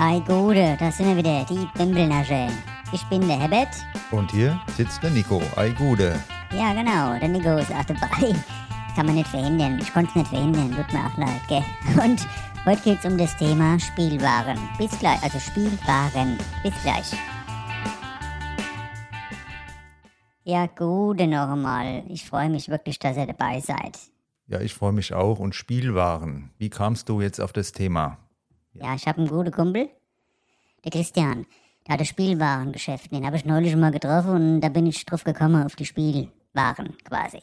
Ei Gute, da sind wir wieder, die Bimbelnasche. Ich bin der Herbert. Und hier sitzt der Nico. Ei Gude. Ja, genau, der Nico ist auch dabei. Kann man nicht verhindern, ich konnte es nicht verhindern, tut mir auch leid, gell? Und heute geht es um das Thema Spielwaren. Bis gleich, also Spielwaren. Bis gleich. Ja, Gute noch einmal. Ich freue mich wirklich, dass ihr dabei seid. Ja, ich freue mich auch. Und Spielwaren. Wie kamst du jetzt auf das Thema? Ja, ich habe einen guten Kumpel, der Christian. Der hat ein Spielwarengeschäft. Den habe ich neulich mal getroffen und da bin ich drauf gekommen auf die Spielwaren quasi.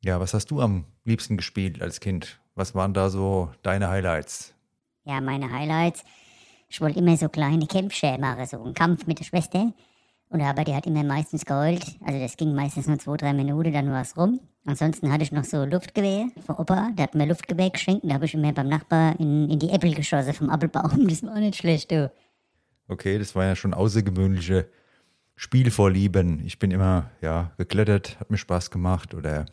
Ja, was hast du am liebsten gespielt als Kind? Was waren da so deine Highlights? Ja, meine Highlights. Ich wollte immer so kleine Kämpfe machen, so einen Kampf mit der Schwester. Und aber die hat immer meistens geheult. Also das ging meistens nur zwei, drei Minuten, dann war es rum. Ansonsten hatte ich noch so Luftgewehr vom Opa. Der hat mir Luftgewehr geschenkt. Da habe ich immer beim Nachbar in, in die Äpfel geschossen vom Apfelbaum. Das war nicht schlecht, du. Okay, das war ja schon außergewöhnliche Spielvorlieben. Ich bin immer, ja, geklettert, hat mir Spaß gemacht oder,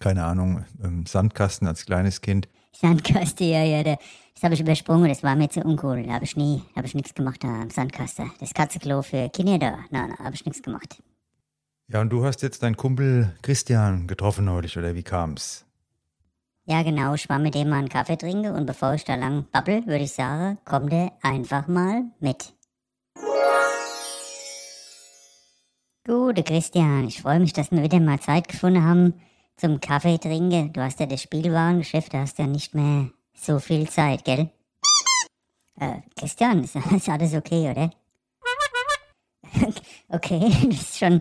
keine Ahnung, im Sandkasten als kleines Kind. Sandkasten, ja, ja, der, das habe ich übersprungen, das war mir zu uncool. Da habe ich nie, habe ich nichts gemacht da am Sandkasten. Das Katzenklo für Kinder da, nein, da habe ich nichts gemacht. Ja, und du hast jetzt deinen Kumpel Christian getroffen neulich, oder wie kam's? Ja, genau, ich war mit dem mal einen Kaffee trinken und bevor ich da lang babbel, würde ich sagen, komm der einfach mal mit. Gute Christian, ich freue mich, dass wir wieder mal Zeit gefunden haben zum Kaffee trinken. Du hast ja das Spielwarengeschäft, da hast ja nicht mehr so viel Zeit, gell? Äh, Christian, ist, ist alles okay, oder? okay, das ist schon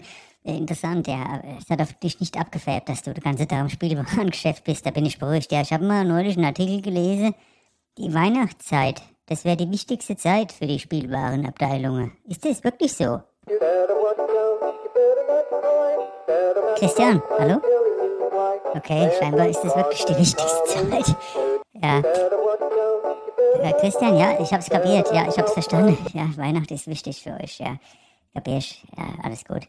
interessant, ja. Es hat auf dich nicht abgefärbt, dass du die ganze Tag im Spielwarengeschäft bist. Da bin ich beruhigt. Ja, ich habe mal neulich einen Artikel gelesen. Die Weihnachtszeit, das wäre die wichtigste Zeit für die Spielwarenabteilungen. Ist das wirklich so? Christian, hallo? Okay, scheinbar ist das wirklich die wichtigste Zeit. Ja. ja Christian, ja, ich hab's kapiert. Ja, ich hab's verstanden. Ja, Weihnachten ist wichtig für euch, ja. Kapierst? Ja, alles gut.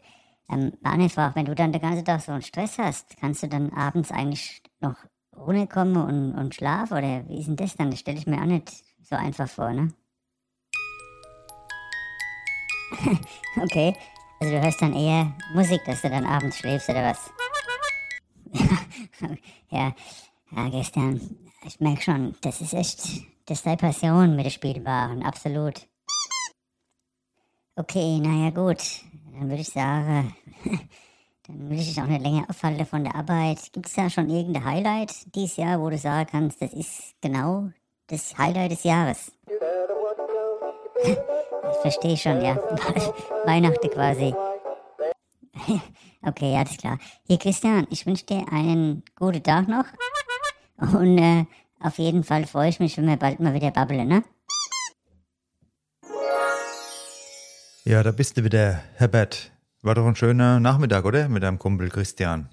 Ähm, eine Frage, wenn du dann den ganzen Tag so einen Stress hast, kannst du dann abends eigentlich noch runterkommen und, und schlafen? Oder wie ist denn das dann? Das stelle ich mir auch nicht so einfach vor, ne? okay, also du hörst dann eher Musik, dass du dann abends schläfst, oder was? ja, ja, gestern, ich merke schon, das ist echt, das ist deine Passion mit den Spielbaren, absolut. Okay, naja gut, dann würde ich sagen, dann will ich dich auch nicht länger aufhalten von der Arbeit. Gibt es da schon irgendein Highlight dieses Jahr, wo du sagen kannst, das ist genau das Highlight des Jahres? Ich verstehe schon, ja. Weihnachten quasi. Okay, ja, alles klar. Hier, Christian, ich wünsche dir einen guten Tag noch. Und äh, auf jeden Fall freue ich mich, wenn wir bald mal wieder babbeln, ne? Ja, da bist du wieder, Herbert. War doch ein schöner Nachmittag, oder? Mit deinem Kumpel Christian.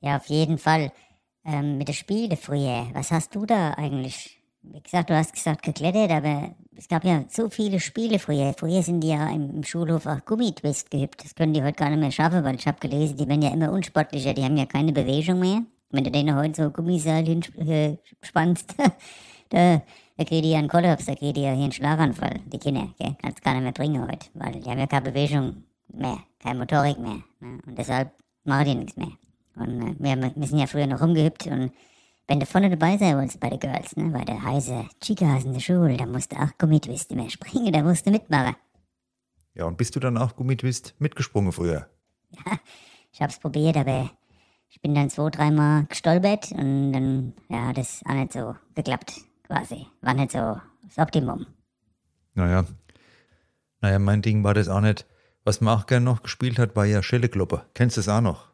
Ja, auf jeden Fall. Ähm, mit den Spielen früher. Was hast du da eigentlich? Wie gesagt, du hast gesagt geklettert, aber es gab ja so viele Spiele früher. Früher sind die ja im, Schulhof auch Gummitwist geübt. Das können die heute gar nicht mehr schaffen, weil ich habe gelesen, die werden ja immer unsportlicher. Die haben ja keine Bewegung mehr. Wenn du denen heute so Gummiseil hinspannst, äh, da, da kriegen die ja einen Kollaps, die ja hier einen Schlaganfall, die Kinder. Gell? Kannst gar nicht mehr bringen heute, weil die haben ja keine Bewegung mehr, keine Motorik mehr. Ne? Und deshalb machen die nichts mehr. Und äh, wir, sind ja früher noch rumgehüpft und wenn du vorne dabei sein wolltest bei den Girls, ne, bei der heiße Chicas in der Schule, da musst du auch Gummitwist mehr springen, da musst du mitmachen. Ja, und bist du dann auch Gummitwist mitgesprungen früher? Ja, ich hab's probiert, aber ich bin dann zwei, dreimal gestolpert und dann, ja, das auch nicht so geklappt, quasi. War nicht so das Optimum. Naja, naja, mein Ding war das auch nicht. Was man auch gern noch gespielt hat, war ja Schellekloppe. Kennst du das auch noch?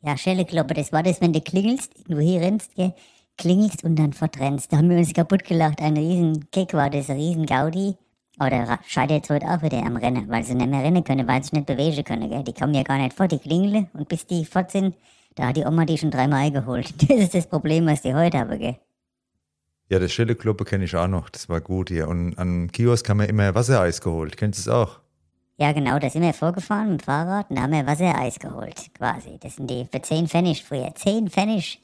Ja, Schellekloppe, das war das, wenn du klingelst, du hier rennst, gell, klingelst und dann fortrennst. Da haben wir uns kaputt gelacht. Ein riesen Kick war das, ein riesen Gaudi. Aber der scheitert jetzt heute auch wieder am Rennen, weil sie nicht mehr rennen können, weil sie sich nicht bewegen können. Gell. Die kommen ja gar nicht vor, die klingeln und bis die fort sind, da hat die Oma die schon dreimal eingeholt. Das ist das Problem, was die heute haben, gell. Ja, das Schellekloppe kenne ich auch noch. Das war gut hier. Und an Kiosk haben wir immer Wassereis geholt. Kennst du es auch? Ja, genau, da sind wir vorgefahren mit dem Fahrrad und da haben wir Wassereis geholt, quasi. Das sind die für 10 Pfennig früher. 10 Pfennig,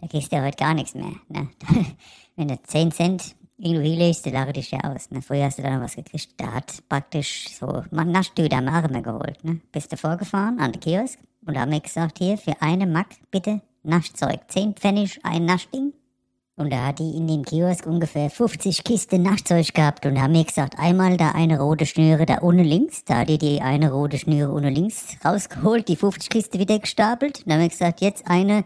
da kriegst du ja heute gar nichts mehr. Ne? Wenn du 10 Cent irgendwie hinlegst, du lache dich ja aus. Ne? Früher hast du dann noch was gekriegt. Der hat praktisch so man Naschtüte am Arme geholt. Ne? Bist du vorgefahren an den Kiosk und da haben wir gesagt, hier für eine Mack bitte Naschzeug. Zehn Pfennig ein Naschding. Und da hat die in dem Kiosk ungefähr 50 Kisten Nachtzeug gehabt und haben mir gesagt, einmal da eine rote Schnüre da ohne links, da hat die die eine rote Schnüre ohne links rausgeholt, die 50 Kisten wieder gestapelt. Dann haben wir gesagt, jetzt eine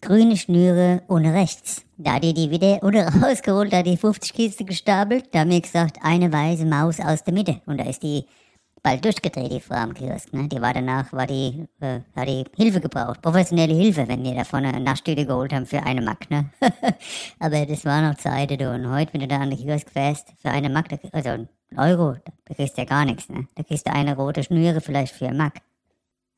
grüne Schnüre ohne rechts. Da hat die die wieder ohne rausgeholt, da hat die 50 Kisten gestapelt. Da haben wir gesagt, eine weiße Maus aus der Mitte. Und da ist die bald durchgedreht, die Frau am Kiosk. Ne? Die war danach, war die, äh, hat die Hilfe gebraucht, professionelle Hilfe, wenn die davon eine Naschtüte geholt haben für eine Mack. Ne? Aber das war noch Zeit, du. Und heute, wenn du da an den Kiosk fährst, für eine Mack, also ein Euro, da kriegst du ja gar nichts. Ne? Da kriegst du eine rote Schnüre vielleicht für eine Mack.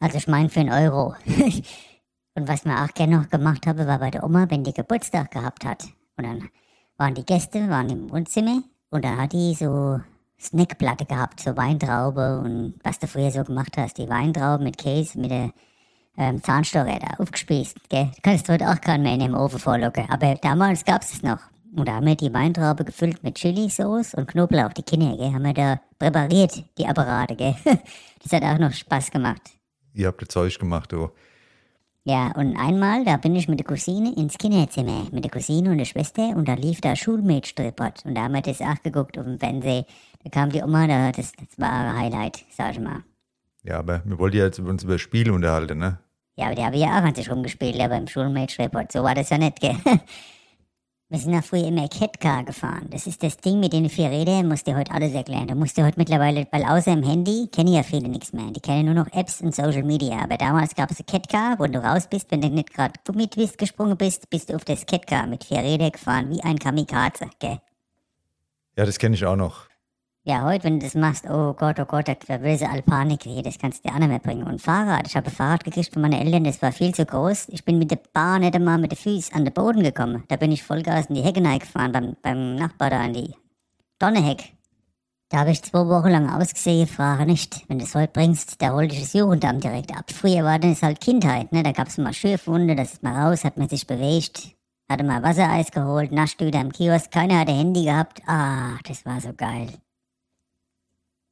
Also ich meine für einen Euro. Und was mir auch gerne noch gemacht habe, war bei der Oma, wenn die Geburtstag gehabt hat. Und dann waren die Gäste, waren im Wohnzimmer und da hat die so Snackplatte gehabt, so Weintraube und was du früher so gemacht hast, die Weintraube mit Käse, mit der ähm, Zahnstocher da aufgespießt, gell? Du kannst heute auch keinen mehr in den Ofen vorlocken, aber damals gab's es noch. Und da haben wir die Weintraube gefüllt mit Chili-Sauce und Knoblauch, die Kinder, gell? Haben wir da präpariert, die Apparate, gell? Das hat auch noch Spaß gemacht. Ihr habt das Zeug gemacht, du. Ja, und einmal, da bin ich mit der Cousine ins Kinderzimmer, mit der Cousine und der Schwester, und da lief da Schulmädstripot. Und da haben wir das auch geguckt auf dem Fernsehen. Da kam die Oma, da, das, das war ein Highlight, sag ich mal. Ja, aber wir wollten ja jetzt uns über Spiele unterhalten, ne? Ja, aber die habe ich ja auch an sich rumgespielt, aber im Schulmädstripot, so war das ja nicht, gell? Wir sind ja früher immer Catcar gefahren. Das ist das Ding mit den vier Rädern, musst dir heute alles erklären. Du musst dir heute mittlerweile, weil außer im Handy kennen ja viele nichts mehr. Die kennen nur noch Apps und Social Media. Aber damals gab es Catcar, wo du raus bist, wenn du nicht gerade Gummitwist gesprungen bist, bist du auf das Catcar mit vier Rädern gefahren, wie ein Kamikaze, gell? Ja, das kenne ich auch noch. Ja, heute, wenn du das machst, oh Gott, oh Gott, da will sie all Panik kriegen, das kannst du dir auch nicht mehr bringen. Und Fahrrad, ich habe ein Fahrrad gekriegt von meinen Eltern, das war viel zu groß. Ich bin mit der Bahn nicht einmal mit den Füßen an den Boden gekommen. Da bin ich Vollgas in die Hecke gefahren, beim, beim Nachbar da an die Donnerheck. Da habe ich zwei Wochen lang ausgesehen, frage nicht. Wenn du es heute bringst, da holt ich das Jugendamt direkt ab. Früher war das halt Kindheit, ne? Da gab's mal Schürfwunde, das ist mal raus, hat man sich bewegt. Hatte mal Wassereis geholt, Naschtüte am Kiosk, keiner hatte Handy gehabt. Ah, das war so geil.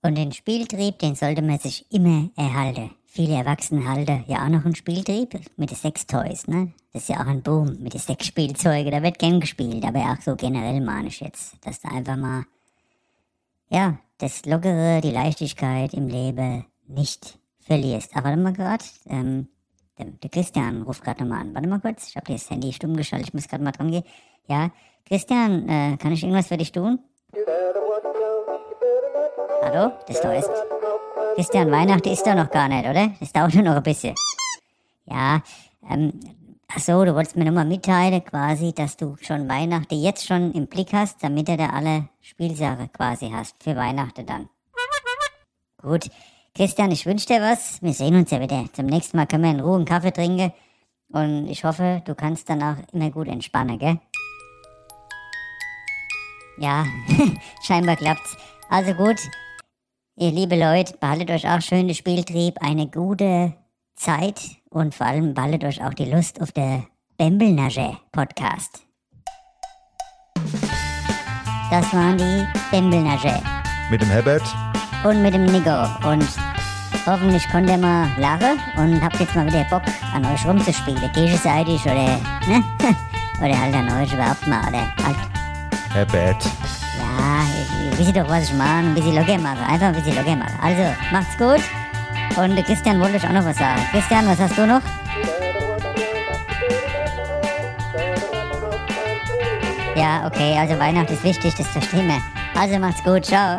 Und den Spieltrieb, den sollte man sich immer erhalten. Viele Erwachsene halten ja auch noch einen Spieltrieb mit den Sextoys, ne? Das ist ja auch ein Boom mit den Sexspielzeugen, da wird gern gespielt, aber auch so generell meine ich jetzt, dass du einfach mal, ja, das Lockere, die Leichtigkeit im Leben nicht verlierst. Aber warte mal gerade, ähm, der, Christian ruft gerade nochmal an. Warte mal kurz, ich habe das Handy stumm geschaltet, ich muss gerade mal dran gehen. Ja, Christian, äh, kann ich irgendwas für dich tun? Hallo? Das da ist. Christian, Weihnachten ist doch noch gar nicht, oder? Das dauert nur noch ein bisschen. Ja, ähm, ach so, du wolltest mir nur mal mitteilen, quasi, dass du schon Weihnachten jetzt schon im Blick hast, damit du da alle Spielsachen quasi hast für Weihnachten dann. Gut. Christian, ich wünsche dir was. Wir sehen uns ja wieder. Zum nächsten Mal können wir in Ruhe einen Kaffee trinken. Und ich hoffe, du kannst danach immer gut entspannen, gell? Ja, scheinbar klappt's. Also gut, ihr liebe Leute, behaltet euch auch schön den Spieltrieb, eine gute Zeit und vor allem behaltet euch auch die Lust auf der Bembelnage Podcast. Das waren die Bembelnage. Mit dem Herbert. Und mit dem Nico. Und hoffentlich konnte ihr mal lachen und habt jetzt mal wieder Bock, an euch rumzuspielen. Gegenseitig oder, ne? oder halt an euch überhaupt mal, oder halt. Herbert. Ja, ihr wisst doch, was ich meine. Ein bisschen locker machen. Einfach ein bisschen locker machen. Also, macht's gut. Und Christian wollte euch auch noch was sagen. Christian, was hast du noch? Ja, okay, also Weihnachten ist wichtig, das verstehen wir. Also macht's gut, ciao.